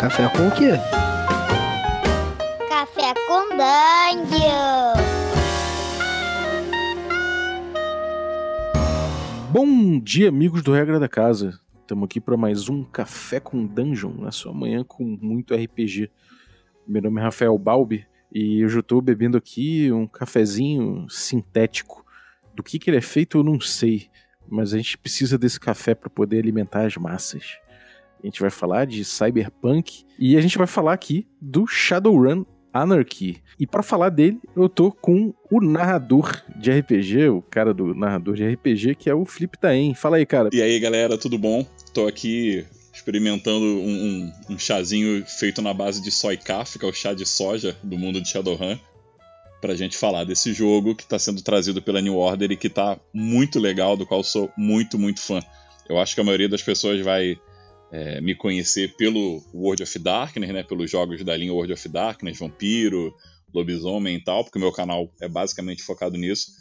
Café com o quê? Café com Dungeon. Bom dia, amigos do Regra da Casa. Estamos aqui para mais um Café com Dungeon, na sua manhã com muito RPG. Meu nome é Rafael Balbi e eu já estou bebendo aqui um cafezinho sintético. Do que, que ele é feito eu não sei, mas a gente precisa desse café para poder alimentar as massas. A gente vai falar de Cyberpunk e a gente vai falar aqui do Shadowrun Anarchy. E para falar dele, eu tô com o narrador de RPG, o cara do narrador de RPG, que é o Flip Taen. Fala aí, cara. E aí, galera, tudo bom? Tô aqui experimentando um, um, um chazinho feito na base de soy caf, que é o chá de soja do mundo de Shadowrun, pra gente falar desse jogo que tá sendo trazido pela New Order e que tá muito legal, do qual sou muito, muito fã. Eu acho que a maioria das pessoas vai é, me conhecer pelo World of Darkness, né, pelos jogos da linha World of Darkness, Vampiro, Lobisomem e tal, porque o meu canal é basicamente focado nisso.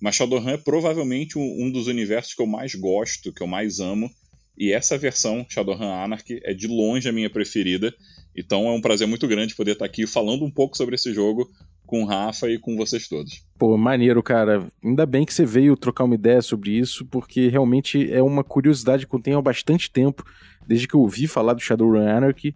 Mas Shadowrun é provavelmente um, um dos universos que eu mais gosto, que eu mais amo, e essa versão, Shadowrun Anarchy, é de longe a minha preferida. Então é um prazer muito grande poder estar aqui falando um pouco sobre esse jogo com o Rafa e com vocês todos. Pô, maneiro, cara. Ainda bem que você veio trocar uma ideia sobre isso, porque realmente é uma curiosidade que eu tenho há bastante tempo desde que eu ouvi falar do Shadowrun Anarchy.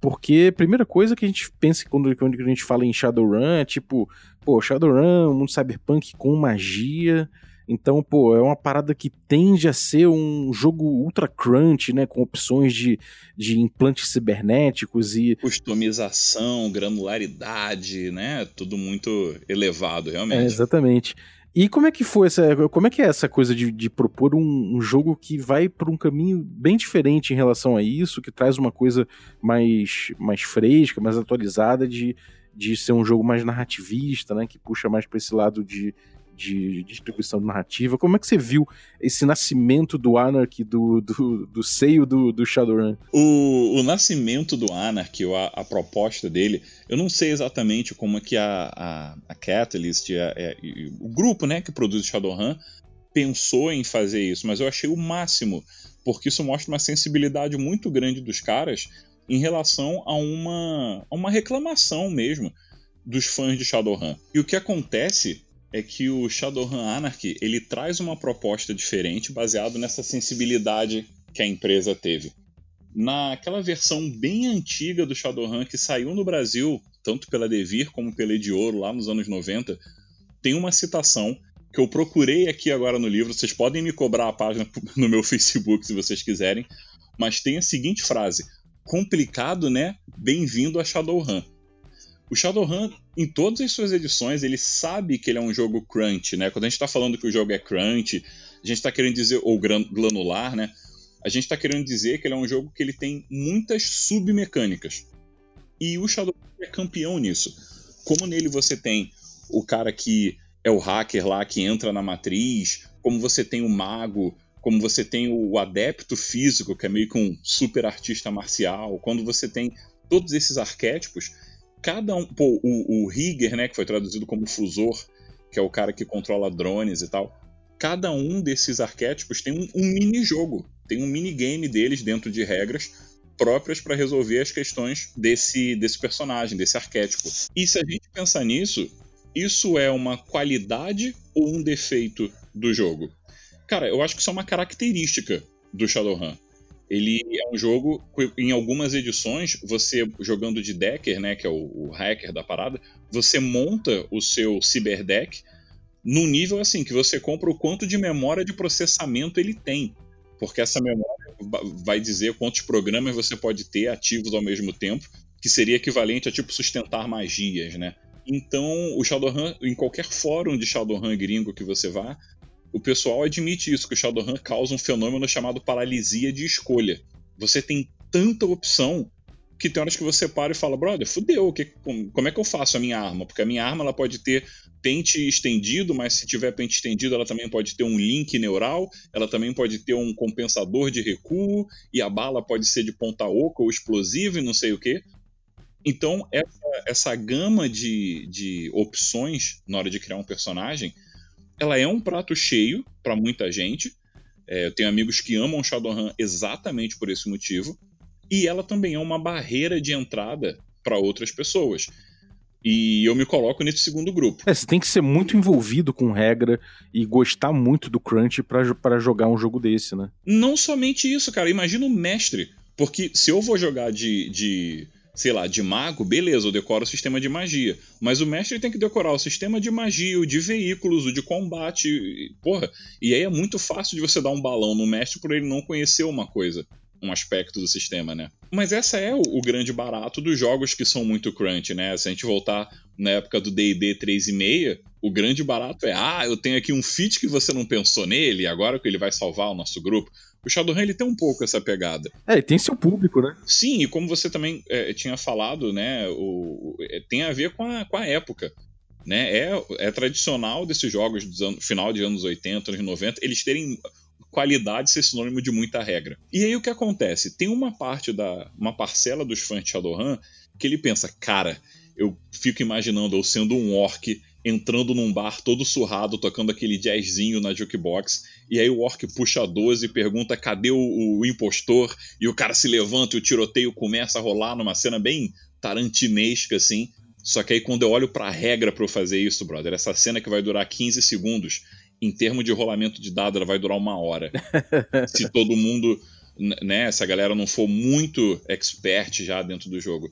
Porque, primeira coisa que a gente pensa quando, quando a gente fala em Shadowrun é tipo, pô, Shadowrun, mundo cyberpunk com magia. Então, pô, é uma parada que tende a ser um jogo ultra crunch, né? Com opções de, de implantes cibernéticos e. Customização, granularidade, né? Tudo muito elevado, realmente. É, exatamente. E como é que foi essa. Como é que é essa coisa de, de propor um, um, jogo que vai por um caminho bem diferente em relação a isso, que traz uma coisa mais, mais fresca, mais atualizada, de, de ser um jogo mais narrativista, né? Que puxa mais para esse lado de, de distribuição narrativa. Como é que você viu esse nascimento do Anarchy, do, do, do seio do, do Shadowrun? O, o nascimento do Anarchy, a, a proposta dele, eu não sei exatamente como é que a, a, a Catalyst, a, a, o grupo né, que produz Shadowrun, pensou em fazer isso, mas eu achei o máximo, porque isso mostra uma sensibilidade muito grande dos caras em relação a uma, a uma reclamação mesmo dos fãs de Shadowrun. E o que acontece é que o Shadowrun Anarchy ele traz uma proposta diferente baseado nessa sensibilidade que a empresa teve. Naquela versão bem antiga do Shadowrun que saiu no Brasil, tanto pela Devir como pela Ediouro lá nos anos 90, tem uma citação que eu procurei aqui agora no livro, vocês podem me cobrar a página no meu Facebook se vocês quiserem, mas tem a seguinte frase: complicado, né? Bem-vindo a Shadowrun. O Shadowrun, em todas as suas edições, ele sabe que ele é um jogo crunch, né? Quando a gente está falando que o jogo é crunch, a gente está querendo dizer, ou granular, né? A gente está querendo dizer que ele é um jogo que ele tem muitas submecânicas. E o Shadowrun é campeão nisso. Como nele você tem o cara que é o hacker lá que entra na matriz, como você tem o mago, como você tem o adepto físico, que é meio que um super artista marcial, quando você tem todos esses arquétipos, cada um. Pô, o, o Rigger, né, que foi traduzido como Fusor, que é o cara que controla drones e tal. Cada um desses arquétipos tem um, um mini-jogo, tem um minigame deles dentro de regras próprias para resolver as questões desse, desse personagem, desse arquétipo. E se a gente pensar nisso, isso é uma qualidade ou um defeito do jogo? Cara, eu acho que isso é uma característica do Shadowrun. Ele é um jogo, em algumas edições, você jogando de Decker, né, que é o, o hacker da parada, você monta o seu cyberdeck num nível assim, que você compra o quanto de memória de processamento ele tem. Porque essa memória vai dizer quantos programas você pode ter ativos ao mesmo tempo, que seria equivalente a tipo sustentar magias, né? Então, o Shadowrun, em qualquer fórum de Shadowrun gringo que você vá, o pessoal admite isso, que o Shadowrun causa um fenômeno chamado paralisia de escolha. Você tem tanta opção que tem horas que você para e fala, brother, fudeu, que, como é que eu faço a minha arma? Porque a minha arma ela pode ter pente estendido, mas se tiver pente estendido, ela também pode ter um link neural, ela também pode ter um compensador de recuo, e a bala pode ser de ponta oca ou explosiva e não sei o que. Então, essa, essa gama de, de opções na hora de criar um personagem ela é um prato cheio para muita gente. É, eu tenho amigos que amam Shadowrun exatamente por esse motivo. e ela também é uma barreira de entrada para outras pessoas. E eu me coloco nesse segundo grupo. É, você tem que ser muito envolvido com regra e gostar muito do crunch para jogar um jogo desse, né? Não somente isso, cara. Imagina o mestre. Porque se eu vou jogar de, de sei lá, de mago, beleza, eu decoro o sistema de magia. Mas o mestre tem que decorar o sistema de magia, o de veículos, o de combate. Porra, e aí é muito fácil de você dar um balão no mestre por ele não conhecer uma coisa, um aspecto do sistema, né? Mas essa é o, o grande barato dos jogos que são muito crunch, né? Se a gente voltar na época do D&D 3.5, o grande barato é, ah, eu tenho aqui um feat que você não pensou nele, agora que ele vai salvar o nosso grupo. O Shadowrun ele tem um pouco essa pegada. É, e tem seu público, né? Sim, e como você também é, tinha falado, né, o, é, tem a ver com a, com a época. Né? É, é tradicional desses jogos do final de anos 80, anos 90, eles terem qualidade ser sinônimo de muita regra. E aí o que acontece? Tem uma parte da. uma parcela dos fãs de Shadowrun que ele pensa, cara, eu fico imaginando eu sendo um orc entrando num bar todo surrado, tocando aquele jazzinho na jukebox, e aí o orc puxa a 12 e pergunta cadê o, o, impostor, e o cara se levanta e o tiroteio começa a rolar numa cena bem tarantinesca, assim. Só que aí quando eu olho pra regra para eu fazer isso, brother, essa cena que vai durar 15 segundos, em termos de rolamento de dado, ela vai durar uma hora. se todo mundo, né, se a galera não for muito expert já dentro do jogo.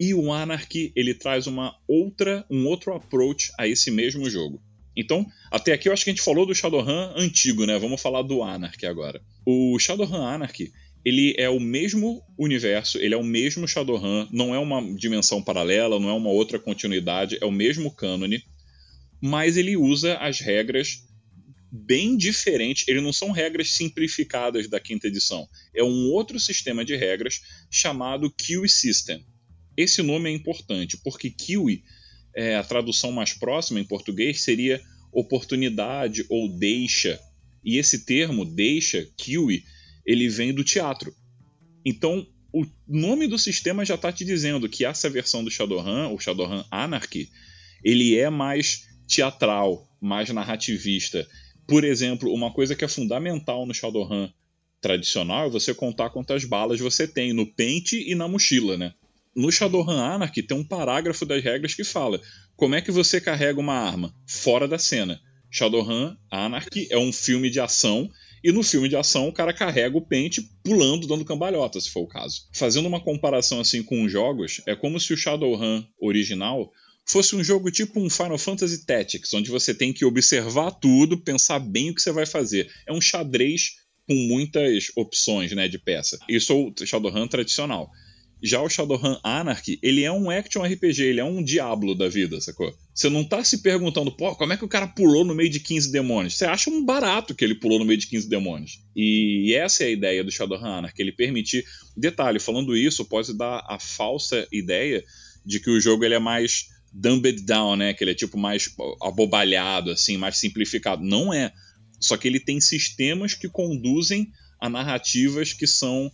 E o Anarchy, ele traz uma outra, um outro approach a esse mesmo jogo. Então, até aqui eu acho que a gente falou do Shadowrun antigo, né? Vamos falar do Anarchy agora. O Shadowrun Anarchy, ele é o mesmo universo, ele é o mesmo Shadowrun, não é uma dimensão paralela, não é uma outra continuidade, é o mesmo cânone, mas ele usa as regras bem diferentes. Ele não são regras simplificadas da quinta edição. É um outro sistema de regras chamado Kiwi System. Esse nome é importante porque kiwi, é, a tradução mais próxima em português seria oportunidade ou deixa. E esse termo, deixa, kiwi, ele vem do teatro. Então, o nome do sistema já está te dizendo que essa versão do Shadowrun, o Shadowrun Anarchy, ele é mais teatral, mais narrativista. Por exemplo, uma coisa que é fundamental no Shadowrun tradicional é você contar quantas balas você tem no pente e na mochila, né? no Shadowrun Anarchy tem um parágrafo das regras que fala como é que você carrega uma arma fora da cena. Shadowrun Anarchy é um filme de ação e no filme de ação o cara carrega o pente pulando, dando cambalhota, se for o caso. Fazendo uma comparação assim com os jogos, é como se o Shadowrun original fosse um jogo tipo um Final Fantasy Tactics, onde você tem que observar tudo, pensar bem o que você vai fazer. É um xadrez com muitas opções né, de peça. Isso é o Shadowrun tradicional. Já o Shadowrun Anarchy, ele é um action RPG, ele é um diablo da vida, sacou? Você não tá se perguntando, pô, como é que o cara pulou no meio de 15 demônios? Você acha um barato que ele pulou no meio de 15 demônios. E essa é a ideia do Shadowrun Anarchy, ele permitir... Detalhe, falando isso, pode dar a falsa ideia de que o jogo ele é mais dumbed down, né? Que ele é tipo mais abobalhado, assim, mais simplificado. Não é. Só que ele tem sistemas que conduzem a narrativas que são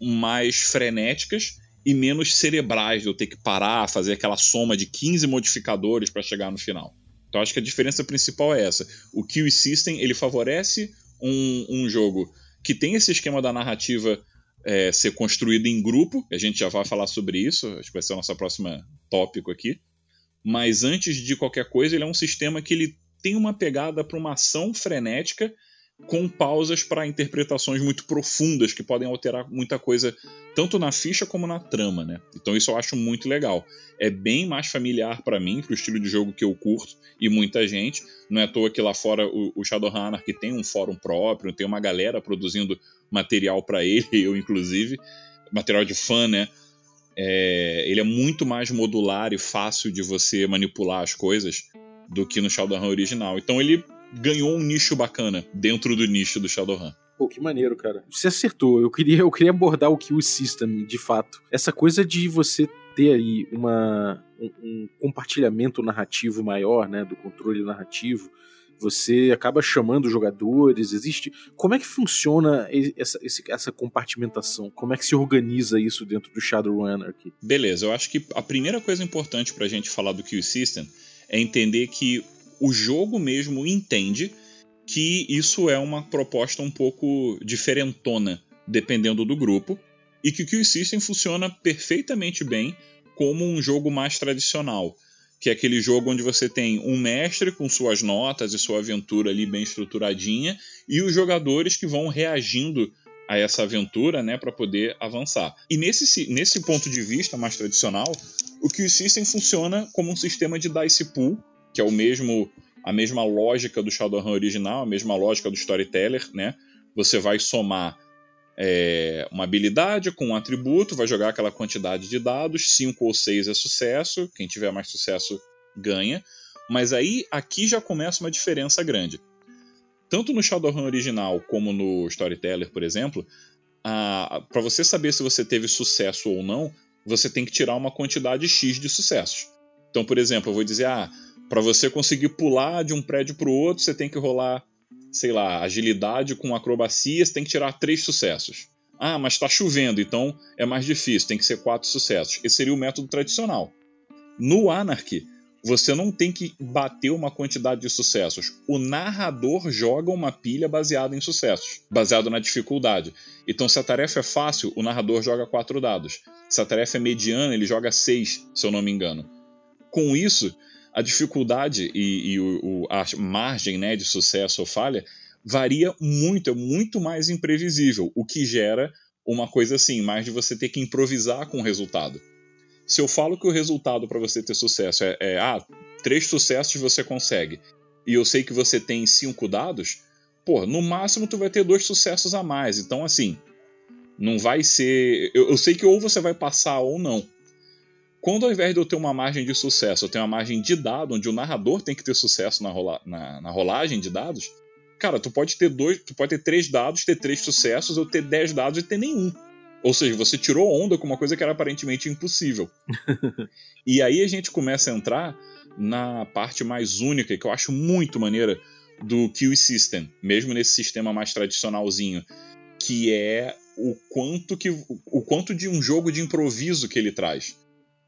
mais frenéticas e menos cerebrais, de eu ter que parar, fazer aquela soma de 15 modificadores para chegar no final. Então acho que a diferença principal é essa. O Kiwi System ele favorece um, um jogo que tem esse esquema da narrativa é, ser construído em grupo, a gente já vai falar sobre isso, acho que vai ser o nosso próximo tópico aqui. Mas antes de qualquer coisa, ele é um sistema que ele tem uma pegada para uma ação frenética com pausas para interpretações muito profundas que podem alterar muita coisa tanto na ficha como na trama, né? Então isso eu acho muito legal. É bem mais familiar para mim, pro estilo de jogo que eu curto e muita gente. Não é à toa que lá fora o, o Shadowrunner que tem um fórum próprio, tem uma galera produzindo material para ele, eu inclusive, material de fã, né? É, ele é muito mais modular e fácil de você manipular as coisas do que no Shadowrun original. Então ele ganhou um nicho bacana dentro do nicho do Shadowrun. Pô, que maneiro, cara. Você acertou. Eu queria, eu queria abordar o Kill System, de fato. Essa coisa de você ter aí uma, um, um, compartilhamento narrativo maior, né, do controle narrativo. Você acaba chamando jogadores, existe. Como é que funciona essa, essa compartimentação? Como é que se organiza isso dentro do Shadowrun Anarchy? Beleza, eu acho que a primeira coisa importante pra gente falar do Kill System é entender que o jogo mesmo entende que isso é uma proposta um pouco diferentona, dependendo do grupo. e que o Kill System funciona perfeitamente bem como um jogo mais tradicional, que é aquele jogo onde você tem um mestre com suas notas e sua aventura ali bem estruturadinha e os jogadores que vão reagindo a essa aventura, né, para poder avançar. E nesse, nesse ponto de vista mais tradicional, o Kill System funciona como um sistema de dice pool, que é o mesmo a mesma lógica do Shadowrun original, a mesma lógica do Storyteller, né? Você vai somar é, uma habilidade com um atributo, vai jogar aquela quantidade de dados, 5 ou 6 é sucesso, quem tiver mais sucesso ganha. Mas aí aqui já começa uma diferença grande. Tanto no Shadowrun original como no Storyteller, por exemplo, para você saber se você teve sucesso ou não, você tem que tirar uma quantidade X de sucessos. Então, por exemplo, eu vou dizer, ah, para você conseguir pular de um prédio para o outro, você tem que rolar sei lá, agilidade com acrobacia, você tem que tirar três sucessos. Ah, mas está chovendo, então é mais difícil, tem que ser quatro sucessos. Esse seria o método tradicional. No Anarchy, você não tem que bater uma quantidade de sucessos. O narrador joga uma pilha baseada em sucessos, baseado na dificuldade. Então, se a tarefa é fácil, o narrador joga quatro dados. Se a tarefa é mediana, ele joga seis, se eu não me engano. Com isso, a dificuldade e, e o, o, a margem né, de sucesso ou falha varia muito, é muito mais imprevisível, o que gera uma coisa assim, mais de você ter que improvisar com o resultado. Se eu falo que o resultado para você ter sucesso é, é, ah, três sucessos você consegue, e eu sei que você tem cinco dados, pô, no máximo tu vai ter dois sucessos a mais. Então, assim, não vai ser. Eu, eu sei que ou você vai passar ou não. Quando ao invés de eu ter uma margem de sucesso, eu tenho uma margem de dado, onde o narrador tem que ter sucesso na, rola na, na rolagem de dados, cara, tu pode ter dois, tu pode ter três dados, ter três sucessos, ou ter dez dados e ter nenhum. Ou seja, você tirou onda com uma coisa que era aparentemente impossível. e aí a gente começa a entrar na parte mais única, que eu acho muito maneira, do Kill System, mesmo nesse sistema mais tradicionalzinho, que é o quanto que o quanto de um jogo de improviso que ele traz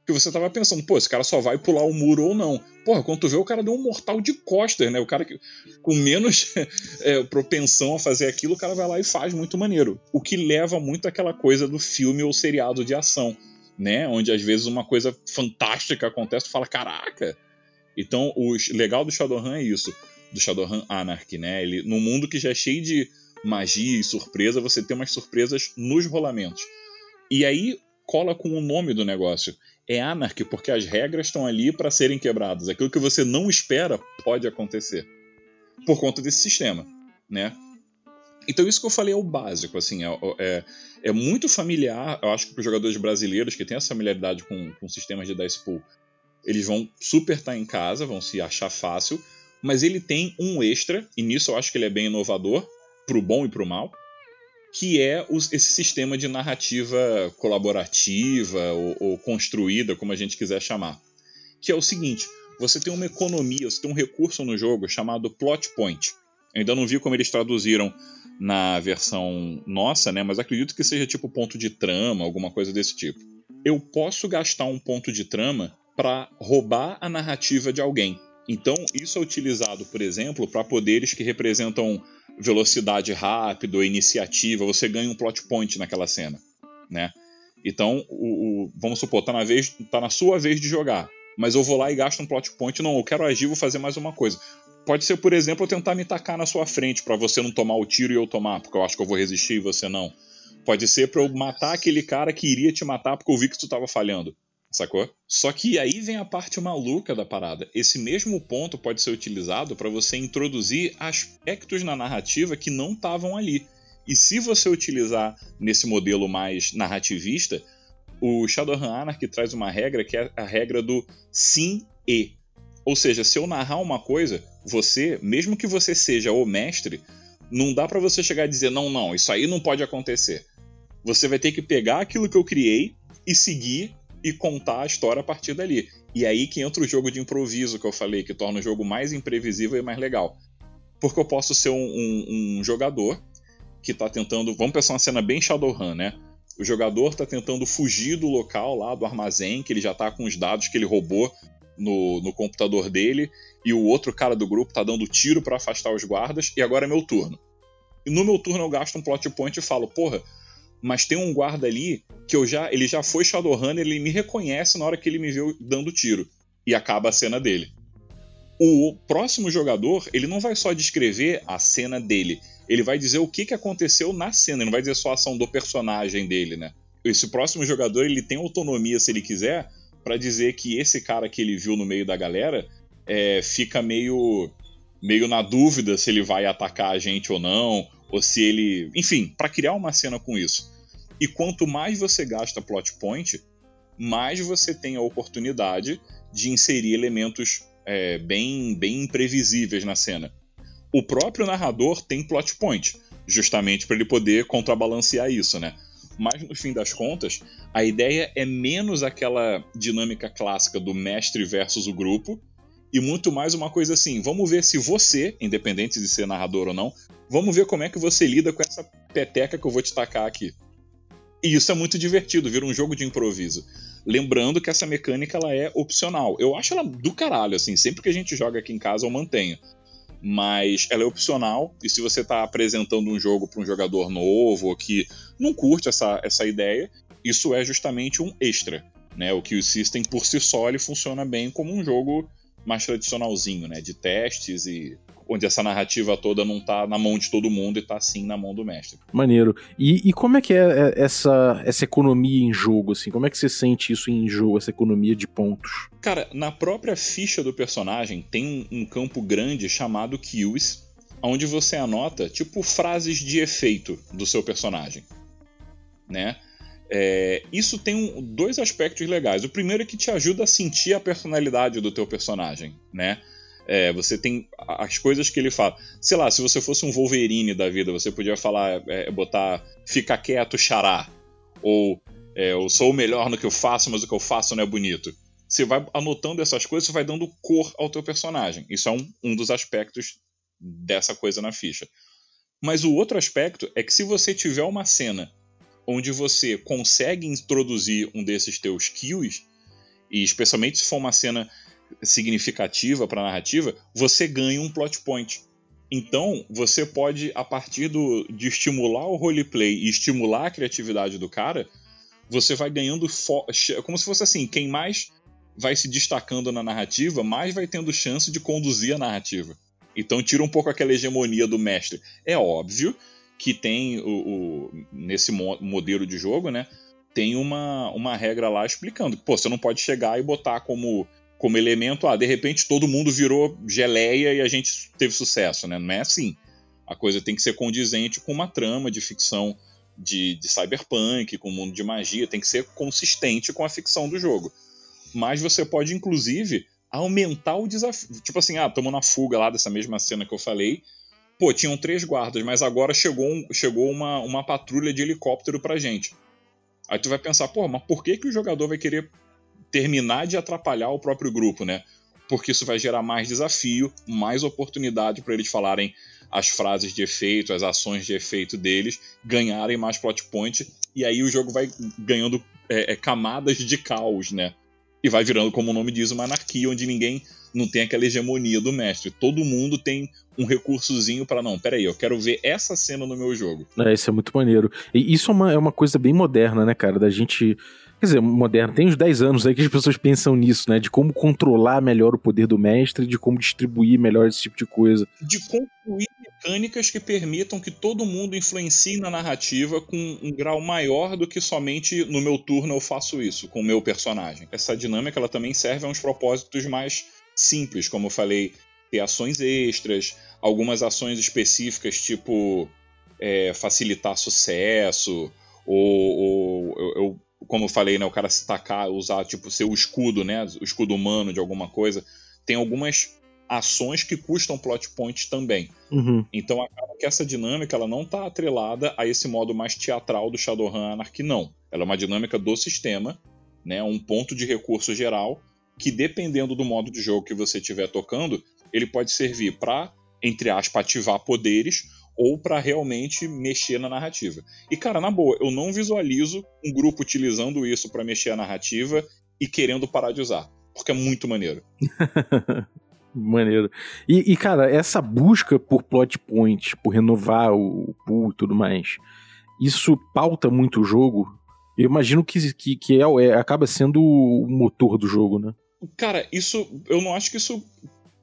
que você tava pensando, pô, esse cara só vai pular o muro ou não. Porra, quando tu vê, o cara deu um mortal de costas, né? O cara que, com menos é, propensão a fazer aquilo, o cara vai lá e faz muito maneiro. O que leva muito àquela coisa do filme ou seriado de ação, né? Onde às vezes uma coisa fantástica acontece, tu fala, caraca! Então, o legal do Shadowrun é isso, do Shadowrun Anarchy, né? Ele, no mundo que já é cheio de magia e surpresa, você tem umas surpresas nos rolamentos. E aí cola com o nome do negócio é anarquia, porque as regras estão ali para serem quebradas. Aquilo que você não espera pode acontecer por conta desse sistema, né? Então isso que eu falei é o básico, assim, é, é, é muito familiar, eu acho que para os jogadores brasileiros que têm essa familiaridade com, com sistemas de dice pool, eles vão super estar tá em casa, vão se achar fácil, mas ele tem um extra, e nisso eu acho que ele é bem inovador, pro bom e pro mal, que é os, esse sistema de narrativa colaborativa ou, ou, construída, como a gente quiser chamar. Que é o seguinte: você tem uma economia, você tem um recurso no jogo chamado plot point. Eu ainda não vi como eles traduziram na versão nossa, né? Mas acredito que seja tipo ponto de trama, alguma coisa desse tipo. Eu posso gastar um ponto de trama para roubar a narrativa de alguém. Então, isso é utilizado, por exemplo, para poderes que representam velocidade rápida ou iniciativa, você ganha um plot point naquela cena, né? Então, o, o, vamos supor, tá na, vez, tá na sua vez de jogar, mas eu vou lá e gasto um plot point, não, eu quero agir, vou fazer mais uma coisa. Pode ser, por exemplo, eu tentar me tacar na sua frente para você não tomar o tiro e eu tomar, porque eu acho que eu vou resistir e você não. Pode ser para eu matar aquele cara que iria te matar porque eu vi que tu tava falhando. Sacou? Só que aí vem a parte maluca da parada. Esse mesmo ponto pode ser utilizado para você introduzir aspectos na narrativa que não estavam ali. E se você utilizar nesse modelo mais narrativista, o Shadowrun Anarchy traz uma regra que é a regra do sim e. Ou seja, se eu narrar uma coisa, você, mesmo que você seja o mestre, não dá para você chegar a dizer não, não, isso aí não pode acontecer. Você vai ter que pegar aquilo que eu criei e seguir e contar a história a partir dali. E aí que entra o jogo de improviso que eu falei, que torna o jogo mais imprevisível e mais legal. Porque eu posso ser um, um, um jogador que tá tentando. Vamos pensar uma cena bem Shadowrun, né? O jogador tá tentando fugir do local lá, do armazém, que ele já tá com os dados que ele roubou no, no computador dele, e o outro cara do grupo tá dando tiro para afastar os guardas, e agora é meu turno. E no meu turno eu gasto um plot point e falo, porra, mas tem um guarda ali que eu já, ele já foi Shadowrunner, ele me reconhece na hora que ele me viu dando tiro e acaba a cena dele. O próximo jogador, ele não vai só descrever a cena dele, ele vai dizer o que, que aconteceu na cena, ele não vai dizer só a ação do personagem dele, né? Esse próximo jogador, ele tem autonomia, se ele quiser, para dizer que esse cara que ele viu no meio da galera é, fica meio, meio na dúvida se ele vai atacar a gente ou não, ou se ele. Enfim, para criar uma cena com isso. E quanto mais você gasta plot point, mais você tem a oportunidade de inserir elementos é, bem, bem imprevisíveis na cena. O próprio narrador tem plot point, justamente para ele poder contrabalancear isso, né? Mas no fim das contas, a ideia é menos aquela dinâmica clássica do mestre versus o grupo, e muito mais uma coisa assim: vamos ver se você, independente de ser narrador ou não, vamos ver como é que você lida com essa peteca que eu vou te tacar aqui. E isso é muito divertido, vira um jogo de improviso. Lembrando que essa mecânica ela é opcional. Eu acho ela do caralho, assim, sempre que a gente joga aqui em casa eu mantenho. Mas ela é opcional, e se você está apresentando um jogo para um jogador novo ou que não curte essa, essa ideia, isso é justamente um extra. Né? O que o System por si só ele funciona bem como um jogo mais tradicionalzinho, né? De testes e onde essa narrativa toda não tá na mão de todo mundo e tá sim na mão do mestre. Maneiro. E, e como é que é, é essa, essa economia em jogo, assim? Como é que você sente isso em jogo, essa economia de pontos? Cara, na própria ficha do personagem tem um, um campo grande chamado Kills, onde você anota, tipo, frases de efeito do seu personagem, né? É, isso tem um, dois aspectos legais. O primeiro é que te ajuda a sentir a personalidade do teu personagem, né? É, você tem as coisas que ele fala. Sei lá, se você fosse um Wolverine da vida, você podia falar, é, botar fica quieto, xará. Ou é, eu sou o melhor no que eu faço, mas o que eu faço não é bonito. Você vai anotando essas coisas, você vai dando cor ao teu personagem. Isso é um, um dos aspectos dessa coisa na ficha. Mas o outro aspecto é que se você tiver uma cena onde você consegue introduzir um desses teus kills, e especialmente se for uma cena significativa para a narrativa, você ganha um plot point. Então, você pode, a partir do, de estimular o roleplay e estimular a criatividade do cara, você vai ganhando. Como se fosse assim: quem mais vai se destacando na narrativa, mais vai tendo chance de conduzir a narrativa. Então, tira um pouco aquela hegemonia do mestre. É óbvio que tem o, o nesse mo modelo de jogo, né? Tem uma, uma regra lá explicando que, pô, você não pode chegar e botar como como elemento, ah, de repente todo mundo virou geleia e a gente teve sucesso, né? Não é assim. A coisa tem que ser condizente com uma trama de ficção de, de cyberpunk, com o mundo de magia, tem que ser consistente com a ficção do jogo. Mas você pode, inclusive, aumentar o desafio. Tipo assim, ah, estamos na fuga lá dessa mesma cena que eu falei. Pô, tinham três guardas, mas agora chegou, um, chegou uma, uma patrulha de helicóptero pra gente. Aí tu vai pensar, pô, mas por que, que o jogador vai querer terminar de atrapalhar o próprio grupo, né? Porque isso vai gerar mais desafio, mais oportunidade para eles falarem as frases de efeito, as ações de efeito deles, ganharem mais plot point, e aí o jogo vai ganhando é, é, camadas de caos, né? E vai virando, como o nome diz, uma anarquia, onde ninguém não tem aquela hegemonia do mestre. Todo mundo tem um recursozinho para não, peraí, eu quero ver essa cena no meu jogo. É, isso é muito maneiro. E isso é uma, é uma coisa bem moderna, né, cara? Da gente Quer dizer, moderno, tem uns 10 anos aí que as pessoas pensam nisso, né? De como controlar melhor o poder do mestre, de como distribuir melhor esse tipo de coisa. De construir mecânicas que permitam que todo mundo influencie na narrativa com um grau maior do que somente no meu turno eu faço isso, com o meu personagem. Essa dinâmica ela também serve a uns propósitos mais simples, como eu falei, ter ações extras, algumas ações específicas, tipo é, facilitar sucesso, ou, ou eu, eu como eu falei, né, o cara se tacar, usar tipo seu escudo, né, o escudo humano de alguma coisa, tem algumas ações que custam plot points também. Uhum. Então acaba que essa dinâmica ela não está atrelada a esse modo mais teatral do Shadowrun Anarchy, não. Ela é uma dinâmica do sistema, né, um ponto de recurso geral que dependendo do modo de jogo que você estiver tocando, ele pode servir para entre aspas ativar poderes ou para realmente mexer na narrativa. E cara, na boa, eu não visualizo um grupo utilizando isso para mexer a narrativa e querendo parar de usar, porque é muito maneiro. maneiro. E, e, cara, essa busca por plot point, por renovar o pool e tudo mais, isso pauta muito o jogo? Eu imagino que, que, que é, é, acaba sendo o motor do jogo, né? Cara, isso. Eu não acho que isso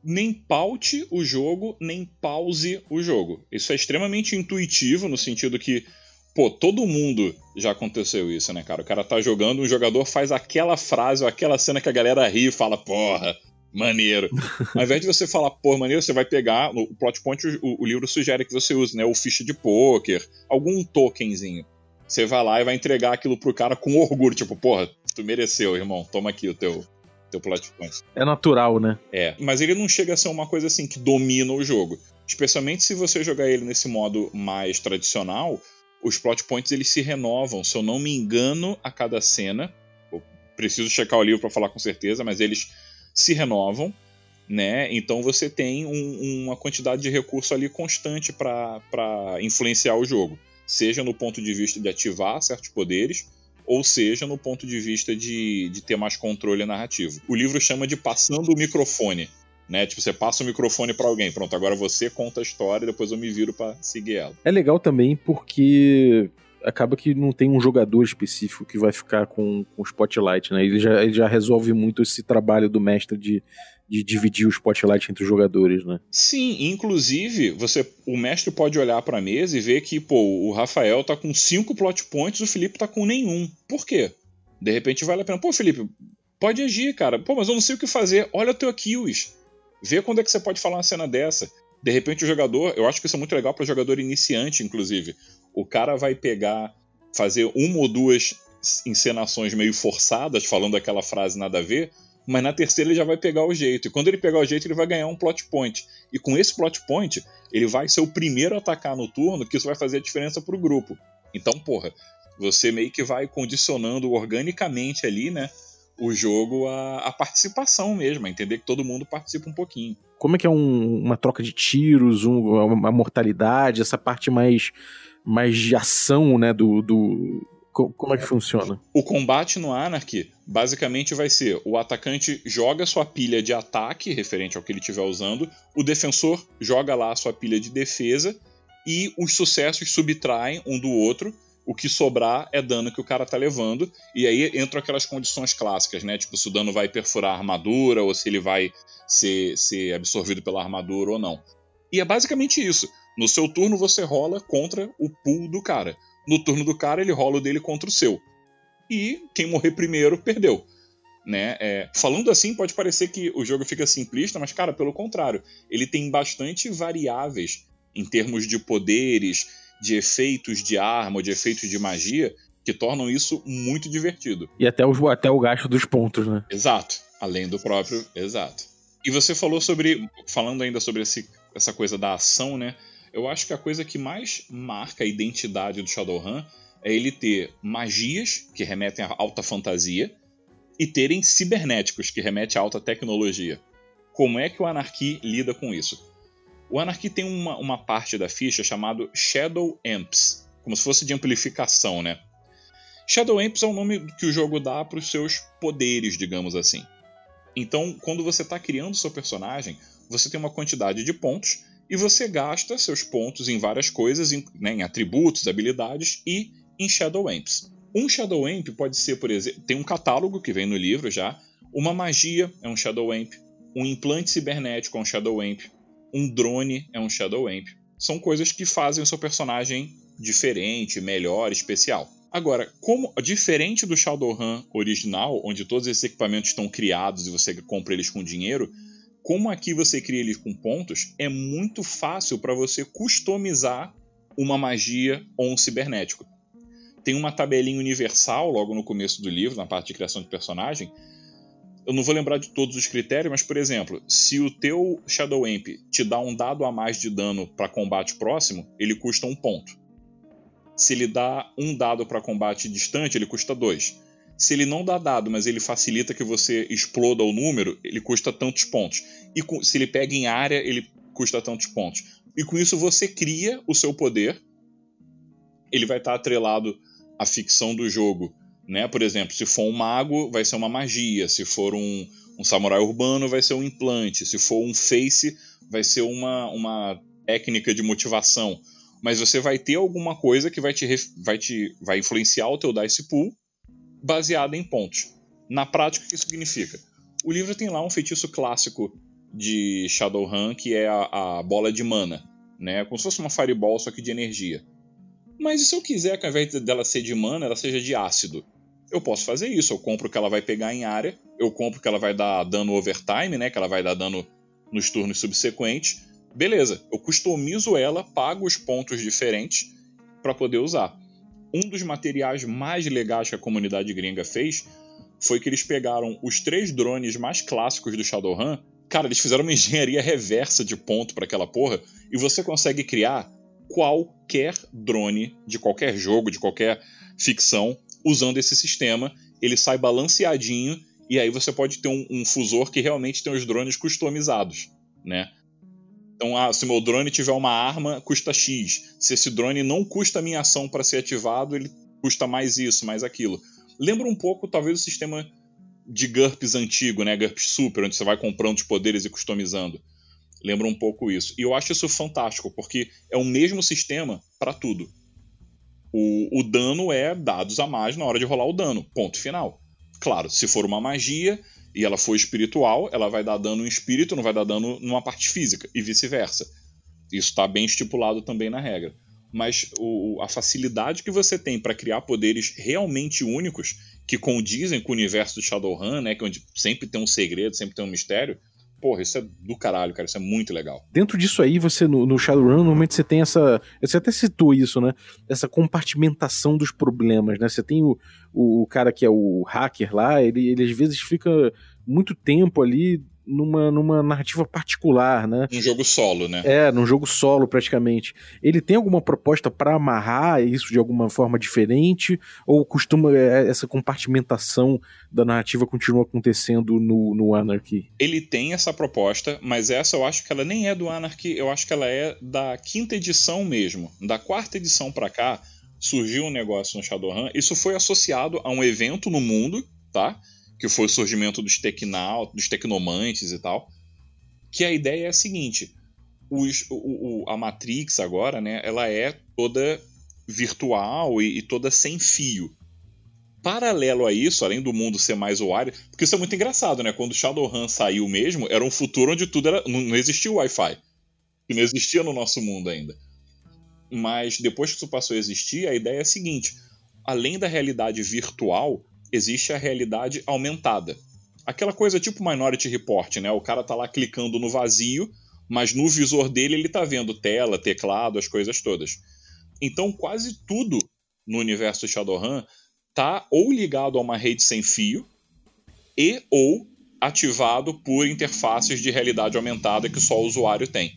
nem paute o jogo, nem pause o jogo. Isso é extremamente intuitivo, no sentido que, pô, todo mundo já aconteceu isso, né, cara? O cara tá jogando, um jogador faz aquela frase ou aquela cena que a galera ri e fala, porra, maneiro. Ao invés de você falar, porra, maneiro, você vai pegar, no plot point o, o livro sugere que você use, né, o ficha de poker, algum tokenzinho. Você vai lá e vai entregar aquilo pro cara com orgulho, tipo, porra, tu mereceu, irmão, toma aqui o teu, teu plot point. É natural, né? É, mas ele não chega a ser uma coisa assim que domina o jogo. Especialmente se você jogar ele nesse modo mais tradicional, os plot points eles se renovam, se eu não me engano, a cada cena. Eu preciso checar o livro para falar com certeza, mas eles se renovam, né? Então você tem um, uma quantidade de recurso ali constante para influenciar o jogo, seja no ponto de vista de ativar certos poderes, ou seja no ponto de vista de, de ter mais controle narrativo. O livro chama de passando o microfone. Né? Tipo, você passa o microfone para alguém, pronto, agora você conta a história e depois eu me viro para seguir ela. É legal também porque acaba que não tem um jogador específico que vai ficar com, com o spotlight, né? Ele já, ele já resolve muito esse trabalho do mestre de de dividir o spotlight entre os jogadores, né? Sim, inclusive, você, o mestre pode olhar para a mesa e ver que, pô, o Rafael tá com cinco plot points, o Felipe tá com nenhum. Por quê? De repente vale a pena. Pô, Felipe, pode agir, cara. Pô, mas eu não sei o que fazer. Olha o teu kills. Vê quando é que você pode falar uma cena dessa. De repente o jogador, eu acho que isso é muito legal para jogador iniciante, inclusive. O cara vai pegar, fazer uma ou duas encenações meio forçadas, falando aquela frase nada a ver, mas na terceira ele já vai pegar o jeito. E quando ele pegar o jeito, ele vai ganhar um plot point. E com esse plot point, ele vai ser o primeiro a atacar no turno, que isso vai fazer a diferença pro grupo. Então, porra, você meio que vai condicionando organicamente ali, né? O jogo a, a participação mesmo, a entender que todo mundo participa um pouquinho. Como é que é um, uma troca de tiros, um, uma mortalidade, essa parte mais, mais de ação, né, do, do como é que funciona? O combate no Anarchy basicamente vai ser: o atacante joga sua pilha de ataque, referente ao que ele estiver usando, o defensor joga lá a sua pilha de defesa, e os sucessos subtraem um do outro. O que sobrar é dano que o cara tá levando, e aí entram aquelas condições clássicas, né? Tipo, se o dano vai perfurar a armadura, ou se ele vai ser, ser absorvido pela armadura ou não. E é basicamente isso. No seu turno você rola contra o pool do cara. No turno do cara, ele rola o dele contra o seu. E quem morrer primeiro, perdeu. Né? É, falando assim, pode parecer que o jogo fica simplista, mas, cara, pelo contrário. Ele tem bastante variáveis em termos de poderes, de efeitos de arma, de efeitos de magia, que tornam isso muito divertido. E até o, até o gasto dos pontos, né? Exato. Além do próprio. Exato. E você falou sobre. Falando ainda sobre esse, essa coisa da ação, né? Eu acho que a coisa que mais marca a identidade do Shadowrun é ele ter magias, que remetem a alta fantasia, e terem cibernéticos, que remetem a alta tecnologia. Como é que o Anarchy lida com isso? O Anarchy tem uma, uma parte da ficha chamado Shadow Amps, como se fosse de amplificação, né? Shadow Amps é o nome que o jogo dá para os seus poderes, digamos assim. Então, quando você está criando seu personagem, você tem uma quantidade de pontos e você gasta seus pontos em várias coisas, em, né, em atributos, habilidades e em Shadow Amps. Um Shadow Amp pode ser, por exemplo, tem um catálogo que vem no livro já. Uma magia é um Shadow Amp. Um implante cibernético é um Shadow Amp. Um drone é um Shadow Amp. São coisas que fazem o seu personagem diferente, melhor, especial. Agora, como diferente do Shadowrun original, onde todos esses equipamentos estão criados e você compra eles com dinheiro, como aqui você cria eles com pontos, é muito fácil para você customizar uma magia ou um cibernético. Tem uma tabelinha universal logo no começo do livro, na parte de criação de personagem. Eu não vou lembrar de todos os critérios, mas por exemplo, se o teu Shadow Amp te dá um dado a mais de dano para combate próximo, ele custa um ponto. Se ele dá um dado para combate distante, ele custa dois. Se ele não dá dado, mas ele facilita que você exploda o número, ele custa tantos pontos. E se ele pega em área, ele custa tantos pontos. E com isso você cria o seu poder. Ele vai estar atrelado à ficção do jogo. Né? Por exemplo, se for um mago, vai ser uma magia. Se for um, um samurai urbano, vai ser um implante. Se for um face, vai ser uma, uma técnica de motivação. mas você vai ter alguma coisa que vai te, vai te vai influenciar o teu dice pool baseado em pontos. Na prática, o que isso significa? O livro tem lá um feitiço clássico de Shadowrun, que é a, a bola de mana, né? Como se fosse uma fireball, só que de energia. Mas e se eu quiser que ao invés dela ser de mana, ela seja de ácido? Eu posso fazer isso. Eu compro que ela vai pegar em área, eu compro que ela vai dar dano overtime, né? Que ela vai dar dano nos turnos subsequentes. Beleza, eu customizo ela, pago os pontos diferentes para poder usar. Um dos materiais mais legais que a comunidade gringa fez foi que eles pegaram os três drones mais clássicos do Shadowrun. Cara, eles fizeram uma engenharia reversa de ponto para aquela porra e você consegue criar qualquer drone de qualquer jogo, de qualquer ficção, usando esse sistema. Ele sai balanceadinho e aí você pode ter um, um fusor que realmente tem os drones customizados, né? Então, ah, se meu drone tiver uma arma, custa X. Se esse drone não custa minha ação para ser ativado, ele custa mais isso, mais aquilo. Lembra um pouco, talvez, o sistema de GURPS antigo, né? GURPS Super, onde você vai comprando os poderes e customizando. Lembra um pouco isso. E eu acho isso fantástico, porque é o mesmo sistema para tudo. O, o dano é dados a mais na hora de rolar o dano. Ponto final. Claro, se for uma magia e ela for espiritual, ela vai dar dano em espírito, não vai dar dano numa parte física, e vice-versa. Isso está bem estipulado também na regra. Mas o, a facilidade que você tem para criar poderes realmente únicos, que condizem com o universo do Shadowrun, né, que é onde sempre tem um segredo, sempre tem um mistério, Porra, isso é do caralho, cara. Isso é muito legal. Dentro disso aí, você no, no Shadowrun, normalmente você tem essa. Você até citou isso, né? Essa compartimentação dos problemas, né? Você tem o, o, cara que é o hacker lá, ele, ele às vezes fica muito tempo ali numa, numa narrativa particular, né? Um jogo solo, né? É, num jogo solo praticamente. Ele tem alguma proposta para amarrar isso de alguma forma diferente? Ou costuma é, essa compartimentação da narrativa continua acontecendo no, no Anarchy? Ele tem essa proposta, mas essa eu acho que ela nem é do Anarchy, eu acho que ela é da quinta edição mesmo. Da quarta edição para cá, surgiu um negócio no Shadowrun. Isso foi associado a um evento no mundo, tá? Que foi o surgimento dos, tecnal, dos tecnomantes e tal. Que a ideia é a seguinte: os, o, o, a Matrix agora, né, ela é toda virtual e, e, toda sem fio. Paralelo a isso, além do mundo ser mais wire, porque isso é muito engraçado, né? Quando Shadowrun saiu mesmo, era um futuro onde tudo era. não, não existia Wi-Fi. Que não existia no nosso mundo ainda. Mas depois que isso passou a existir, a ideia é a seguinte: além da realidade virtual, existe a realidade aumentada. Aquela coisa tipo Minority Report, né? O cara tá lá clicando no vazio, mas no visor dele ele tá vendo tela, teclado, as coisas todas. Então quase tudo no universo Shadowrun tá ou ligado a uma rede sem fio e ou ativado por interfaces de realidade aumentada que só o usuário tem.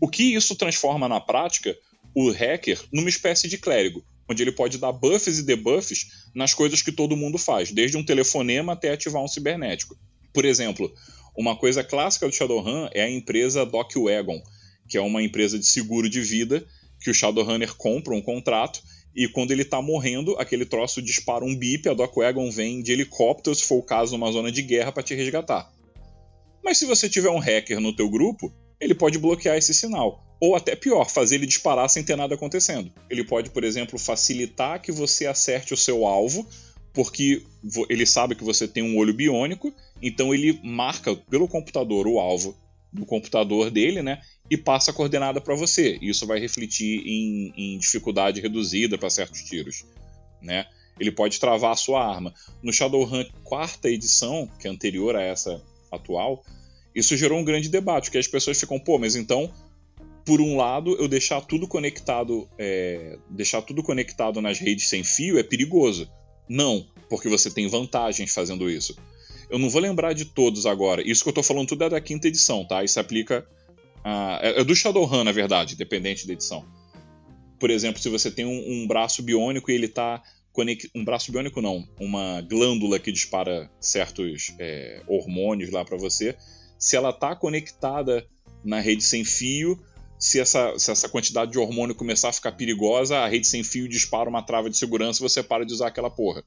O que isso transforma na prática o hacker numa espécie de clérigo onde ele pode dar buffs e debuffs nas coisas que todo mundo faz, desde um telefonema até ativar um cibernético. Por exemplo, uma coisa clássica do Shadowrun é a empresa DocWagon, que é uma empresa de seguro de vida que o Shadowrunner compra um contrato e quando ele está morrendo, aquele troço dispara um bip, a DocWagon vem de helicóptero, se for o caso, numa zona de guerra para te resgatar. Mas se você tiver um hacker no teu grupo, ele pode bloquear esse sinal. Ou até pior, fazer ele disparar sem ter nada acontecendo. Ele pode, por exemplo, facilitar que você acerte o seu alvo, porque ele sabe que você tem um olho biônico, então ele marca pelo computador o alvo do computador dele, né? E passa a coordenada para você. Isso vai refletir em, em dificuldade reduzida para certos tiros, né? Ele pode travar a sua arma. No Shadowrun quarta edição, que é anterior a essa atual, isso gerou um grande debate, porque as pessoas ficam, pô, mas então por um lado, eu deixar tudo conectado, é, deixar tudo conectado nas redes sem fio é perigoso. Não, porque você tem vantagens fazendo isso. Eu não vou lembrar de todos agora. Isso que eu estou falando tudo é da quinta edição, tá? Isso aplica. A, é, é do Shadowrun, na verdade, dependente da edição. Por exemplo, se você tem um, um braço biônico e ele conect... um braço biônico não, uma glândula que dispara certos é, hormônios lá para você, se ela está conectada na rede sem fio, se essa, se essa quantidade de hormônio começar a ficar perigosa, a rede sem fio dispara uma trava de segurança e você para de usar aquela porra.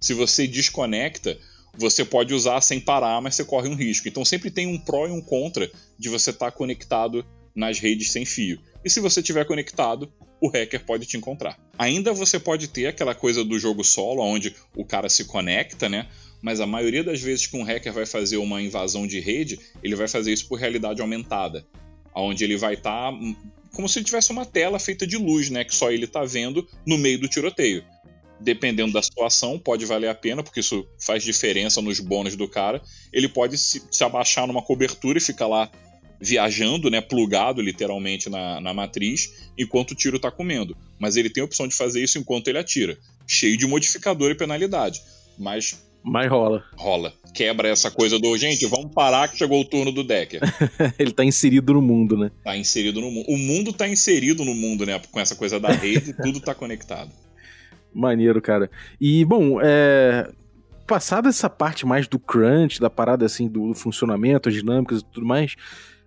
Se você desconecta, você pode usar sem parar, mas você corre um risco. Então sempre tem um pró e um contra de você estar tá conectado nas redes sem fio. e se você estiver conectado, o hacker pode te encontrar. Ainda você pode ter aquela coisa do jogo solo, onde o cara se conecta, né? Mas a maioria das vezes que um hacker vai fazer uma invasão de rede, ele vai fazer isso por realidade aumentada, onde ele vai estar tá como se tivesse uma tela feita de luz, né? Que só ele está vendo no meio do tiroteio. Dependendo da situação, pode valer a pena, porque isso faz diferença nos bônus do cara. Ele pode se, se abaixar numa cobertura e ficar lá viajando, né, plugado literalmente na, na matriz, enquanto o tiro está comendo. Mas ele tem a opção de fazer isso enquanto ele atira. Cheio de modificador e penalidade. Mas. Mas rola. Rola. Quebra essa coisa do, gente, vamos parar que chegou o turno do Decker. ele tá inserido no mundo, né? Tá inserido no mundo. O mundo tá inserido no mundo, né? Com essa coisa da rede, tudo tá conectado. Maneiro, cara. E, bom, é, passada essa parte mais do crunch, da parada assim, do funcionamento, as dinâmicas e tudo mais,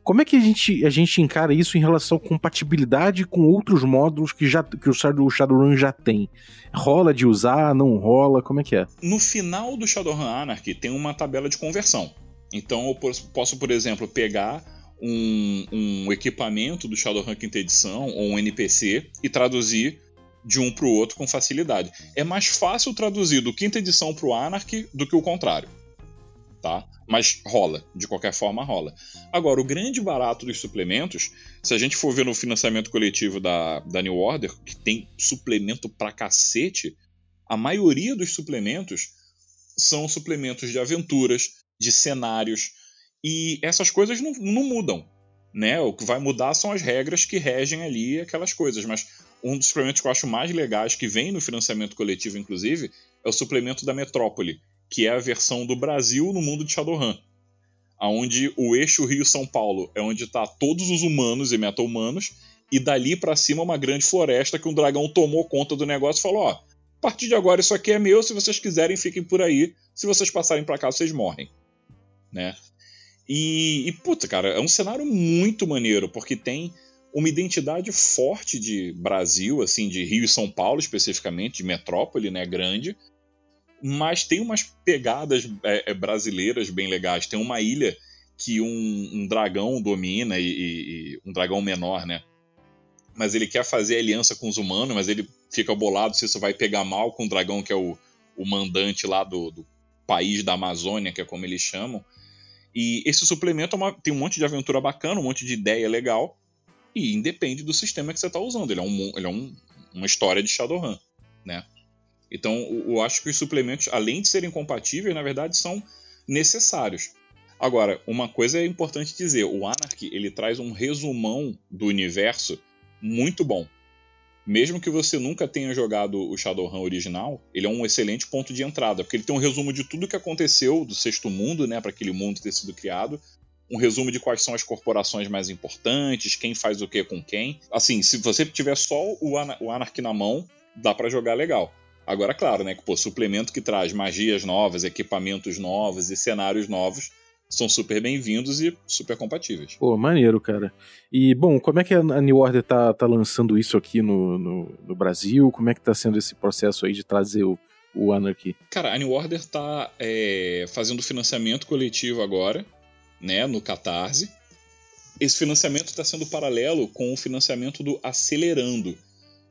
como é que a gente, a gente encara isso em relação à compatibilidade com outros módulos que, já, que o Shadowrun já tem? Rola de usar, não rola? Como é que é? No final do Shadowrun Anarchy tem uma tabela de conversão. Então eu posso, por exemplo, pegar um, um equipamento do Shadowrun quinta edição ou um NPC e traduzir de um para o outro com facilidade. É mais fácil traduzir do quinta edição para o Anarchy do que o contrário tá? Mas rola, de qualquer forma rola. Agora, o grande barato dos suplementos, se a gente for ver no financiamento coletivo da, da New Order, que tem suplemento pra cacete, a maioria dos suplementos são suplementos de aventuras, de cenários, e essas coisas não, não mudam. Né? O que vai mudar são as regras que regem ali aquelas coisas. Mas um dos suplementos que eu acho mais legais, que vem no financiamento coletivo, inclusive, é o suplemento da Metrópole, que é a versão do Brasil no mundo de Shadowrun. Onde o eixo Rio-São Paulo é onde está todos os humanos e meta-humanos, e dali para cima uma grande floresta que um dragão tomou conta do negócio e falou: ó, a partir de agora isso aqui é meu, se vocês quiserem fiquem por aí, se vocês passarem para cá vocês morrem, né? E, e puta, cara, é um cenário muito maneiro, porque tem uma identidade forte de Brasil, assim, de Rio e São Paulo especificamente, de metrópole, né, grande, mas tem umas pegadas é, é, brasileiras bem legais. Tem uma ilha que um, um dragão domina, e, e, um dragão menor, né? Mas ele quer fazer aliança com os humanos, mas ele fica bolado se isso vai pegar mal com o dragão que é o, o mandante lá do, do país da Amazônia, que é como eles chamam. E esse suplemento é uma, tem um monte de aventura bacana, um monte de ideia legal, e independe do sistema que você está usando. Ele é, um, ele é um, uma história de Shadowrun, né? Então, eu acho que os suplementos, além de serem compatíveis, na verdade são necessários. Agora, uma coisa é importante dizer: o Anarchy ele traz um resumão do universo muito bom. Mesmo que você nunca tenha jogado o Shadowrun original, ele é um excelente ponto de entrada, porque ele tem um resumo de tudo que aconteceu do Sexto Mundo, né, para aquele mundo ter sido criado, um resumo de quais são as corporações mais importantes, quem faz o que com quem. Assim, se você tiver só o, Ana o Anarchy na mão, dá para jogar legal. Agora, claro, né, que pô, suplemento que traz magias novas, equipamentos novos e cenários novos são super bem-vindos e super compatíveis. Pô, maneiro, cara. E, bom, como é que a New Order tá, tá lançando isso aqui no, no, no Brasil? Como é que tá sendo esse processo aí de trazer o, o Anarchy? Cara, a New Order tá é, fazendo financiamento coletivo agora, né, no Catarse. Esse financiamento está sendo paralelo com o financiamento do Acelerando,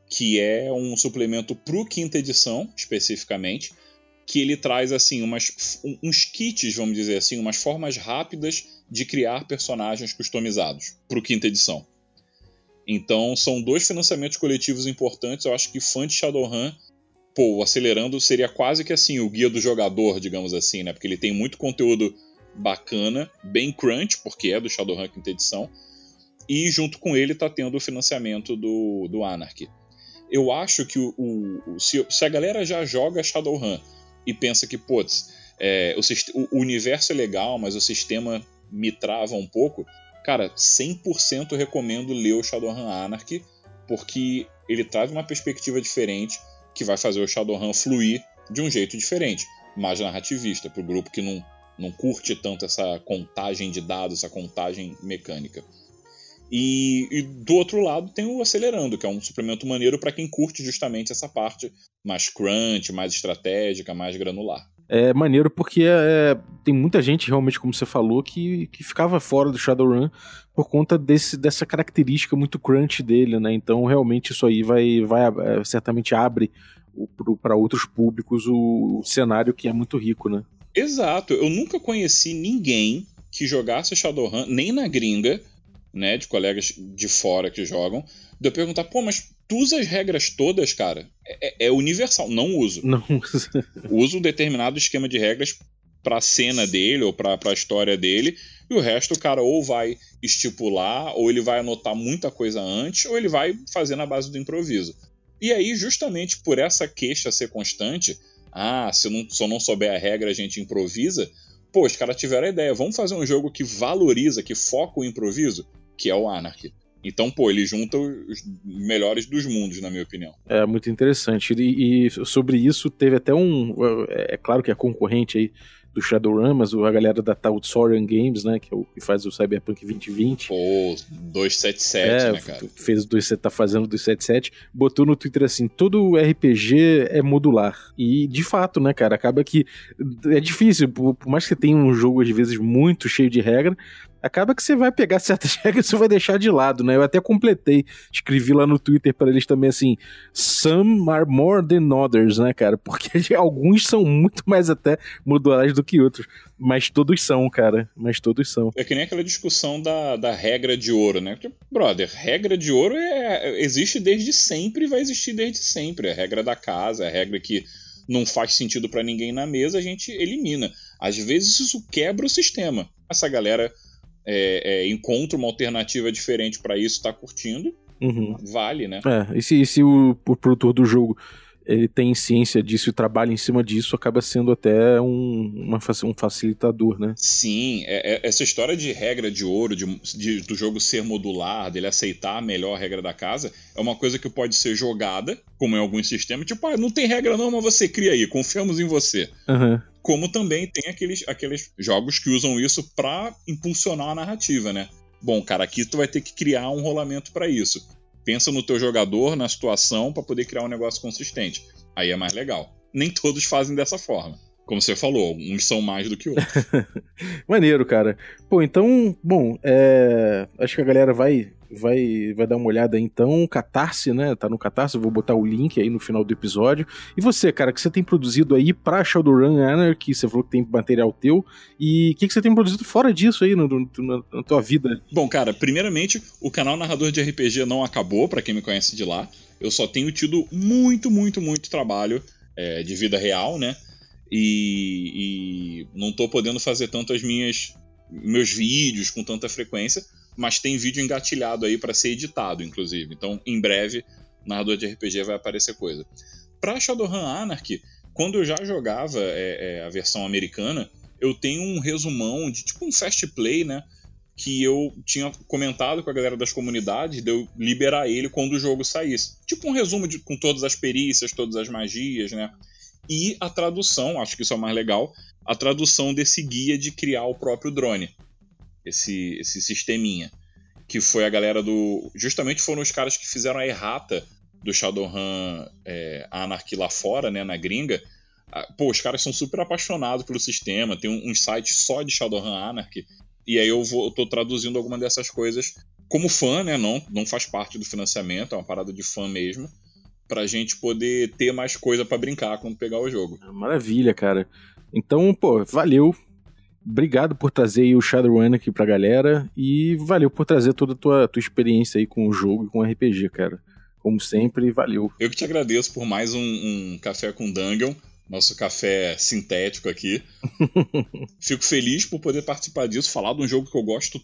que é um suplemento para o quinta edição, especificamente, que ele traz assim umas, uns kits, vamos dizer assim, umas formas rápidas de criar personagens customizados para o quinta edição. Então são dois financiamentos coletivos importantes. Eu acho que fã de Shadowrun, pô, acelerando seria quase que assim o guia do jogador, digamos assim, né? Porque ele tem muito conteúdo bacana, bem crunch, porque é do Shadowrun quinta edição. E junto com ele tá tendo o financiamento do, do Anarchy eu acho que o, o se, se, a galera já joga Shadowrun e pensa que, putz, é, o, o, universo é legal, mas o sistema me trava um pouco, cara, 100% recomendo ler o Shadowrun Anarchy, porque ele traz uma perspectiva diferente que vai fazer o Shadowrun fluir de um jeito diferente, mais narrativista, para o grupo que não, não curte tanto essa contagem de dados, essa contagem mecânica. E, e, do outro lado tem o Acelerando, que é um suplemento maneiro para quem curte justamente essa parte mais crunch, mais estratégica, mais granular. É maneiro porque é, tem muita gente, realmente, como você falou, que, que ficava fora do Shadowrun por conta desse, dessa característica muito crunch dele, né? Então, realmente, isso aí vai, vai é, certamente abre para outros públicos o, o cenário que é muito rico, né? Exato. Eu nunca conheci ninguém que jogasse Shadowrun, nem na gringa, né, de colegas de fora que jogam, de eu perguntar, pô, mas tu usa as regras todas, cara? É, é, é universal, não uso. Não uso. uso um determinado esquema de regras pra cena dele ou pra, pra história dele, e o resto o cara ou vai estipular, ou ele vai anotar muita coisa antes, ou ele vai fazer na base do improviso. E aí, justamente por essa queixa ser constante, ah, se eu não, se eu não souber a regra, a gente improvisa. Pô, os caras tiveram a ideia, vamos fazer um jogo que valoriza, que foca o improviso, que é o Anarchy. Então, pô, ele junta os melhores dos mundos, na minha opinião. É muito interessante. E, e sobre isso, teve até um. É, é claro que é concorrente aí do Shadowrun, mas a galera da Tautsorian Games, né, que, é o, que faz o Cyberpunk 2020. Pô, 277, é, né, cara? Fez 2, tá fazendo o 277, botou no Twitter assim, todo RPG é modular. E, de fato, né, cara, acaba que é difícil, por, por mais que você tenha um jogo, às vezes, muito cheio de regra, acaba que você vai pegar certas regras e você vai deixar de lado, né? Eu até completei, escrevi lá no Twitter para eles também assim: Some are more than others, né, cara? Porque alguns são muito mais até modulares do que outros. Mas todos são, cara. Mas todos são. É que nem aquela discussão da, da regra de ouro, né? Porque, brother, regra de ouro é, existe desde sempre e vai existir desde sempre. É a regra da casa, é a regra que não faz sentido para ninguém na mesa, a gente elimina. Às vezes isso quebra o sistema. Essa galera é, é, encontra uma alternativa diferente para isso, tá curtindo, uhum. vale, né? É, e se, e se o, o produtor do jogo ele tem ciência disso e trabalha em cima disso, acaba sendo até um, uma, um facilitador, né? Sim, é, é, essa história de regra de ouro, de, de, do jogo ser modular, dele aceitar a melhor regra da casa, é uma coisa que pode ser jogada, como em alguns sistemas, tipo, ah, não tem regra não, mas você cria aí, confiamos em você. Uhum. Como também tem aqueles, aqueles jogos que usam isso para impulsionar a narrativa, né? Bom, cara, aqui tu vai ter que criar um rolamento para isso pensa no teu jogador, na situação, para poder criar um negócio consistente. Aí é mais legal. Nem todos fazem dessa forma. Como você falou, uns são mais do que outros. Maneiro, cara. Pô, então, bom, é... acho que a galera vai vai, vai dar uma olhada aí, então, Catarse, né? Tá no Catarse, vou botar o link aí no final do episódio. E você, cara, que você tem produzido aí pra Shadowrun Anarchy, você falou que tem material teu, e o que, que você tem produzido fora disso aí no, no, na, na tua vida? Bom, cara, primeiramente, o canal Narrador de RPG não acabou, para quem me conhece de lá. Eu só tenho tido muito, muito, muito trabalho é, de vida real, né? E, e não tô podendo fazer tanto as minhas meus vídeos com tanta frequência, mas tem vídeo engatilhado aí para ser editado, inclusive. Então, em breve, narrador de RPG vai aparecer coisa. Para Shadowrun Anarchy, quando eu já jogava é, é, a versão americana, eu tenho um resumão de tipo um fast play, né? Que eu tinha comentado com a galera das comunidades de eu liberar ele quando o jogo saísse. Tipo um resumo de, com todas as perícias, todas as magias, né? E a tradução, acho que isso é o mais legal, a tradução desse guia de criar o próprio drone esse, esse sisteminha. Que foi a galera do. Justamente foram os caras que fizeram a errata do Shadowrun é, Anarchy lá fora, né, na gringa. Ah, pô, os caras são super apaixonados pelo sistema, tem uns um sites só de Shadowrun Anarchy. E aí eu, vou, eu tô traduzindo alguma dessas coisas como fã, né? Não, não faz parte do financiamento, é uma parada de fã mesmo. Pra gente poder ter mais coisa para brincar quando pegar o jogo. Maravilha, cara. Então, pô, valeu obrigado por trazer o Shadowrun aqui pra galera e valeu por trazer toda a tua, tua experiência aí com o jogo e com o RPG, cara. Como sempre, valeu. Eu que te agradeço por mais um, um café com Dungeon, nosso café sintético aqui. Fico feliz por poder participar disso, falar de um jogo que eu gosto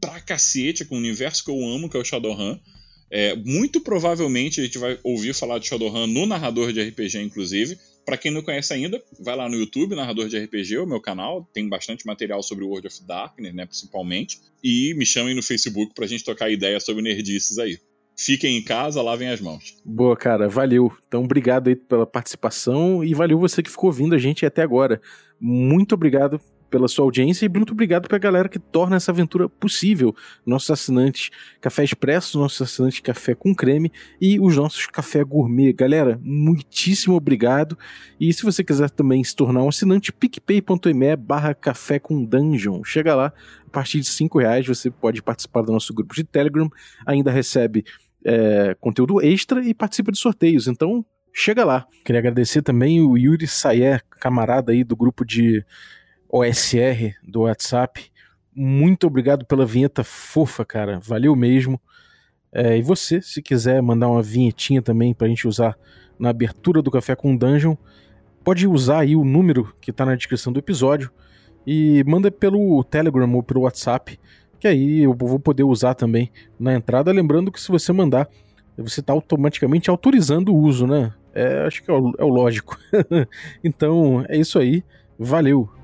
pra cacete, com um universo que eu amo, que é o Shadowrun. É, muito provavelmente a gente vai ouvir falar de Shadowrun no narrador de RPG, inclusive. Para quem não conhece ainda, vai lá no YouTube, Narrador de RPG, o meu canal, tem bastante material sobre World of Darkness, né, principalmente. E me chamem no Facebook pra gente tocar ideia sobre nerdices aí. Fiquem em casa, lavem as mãos. Boa, cara, valeu. Então, obrigado aí pela participação e valeu você que ficou ouvindo a gente até agora. Muito obrigado pela sua audiência e muito obrigado pra galera que torna essa aventura possível. Nossos assinantes Café Expresso, nossos assinantes Café com Creme e os nossos Café Gourmet. Galera, muitíssimo obrigado. E se você quiser também se tornar um assinante, picpay.me barra café com dungeon. Chega lá, a partir de 5 reais você pode participar do nosso grupo de Telegram, ainda recebe é, conteúdo extra e participa de sorteios. Então, chega lá. Queria agradecer também o Yuri Sayer, camarada aí do grupo de OSR do WhatsApp. Muito obrigado pela vinheta fofa, cara. Valeu mesmo. É, e você, se quiser mandar uma vinhetinha também pra gente usar na abertura do Café com Dungeon, pode usar aí o número que tá na descrição do episódio e manda pelo Telegram ou pelo WhatsApp, que aí eu vou poder usar também na entrada. Lembrando que se você mandar, você está automaticamente autorizando o uso, né? É, acho que é o, é o lógico. então, é isso aí. Valeu!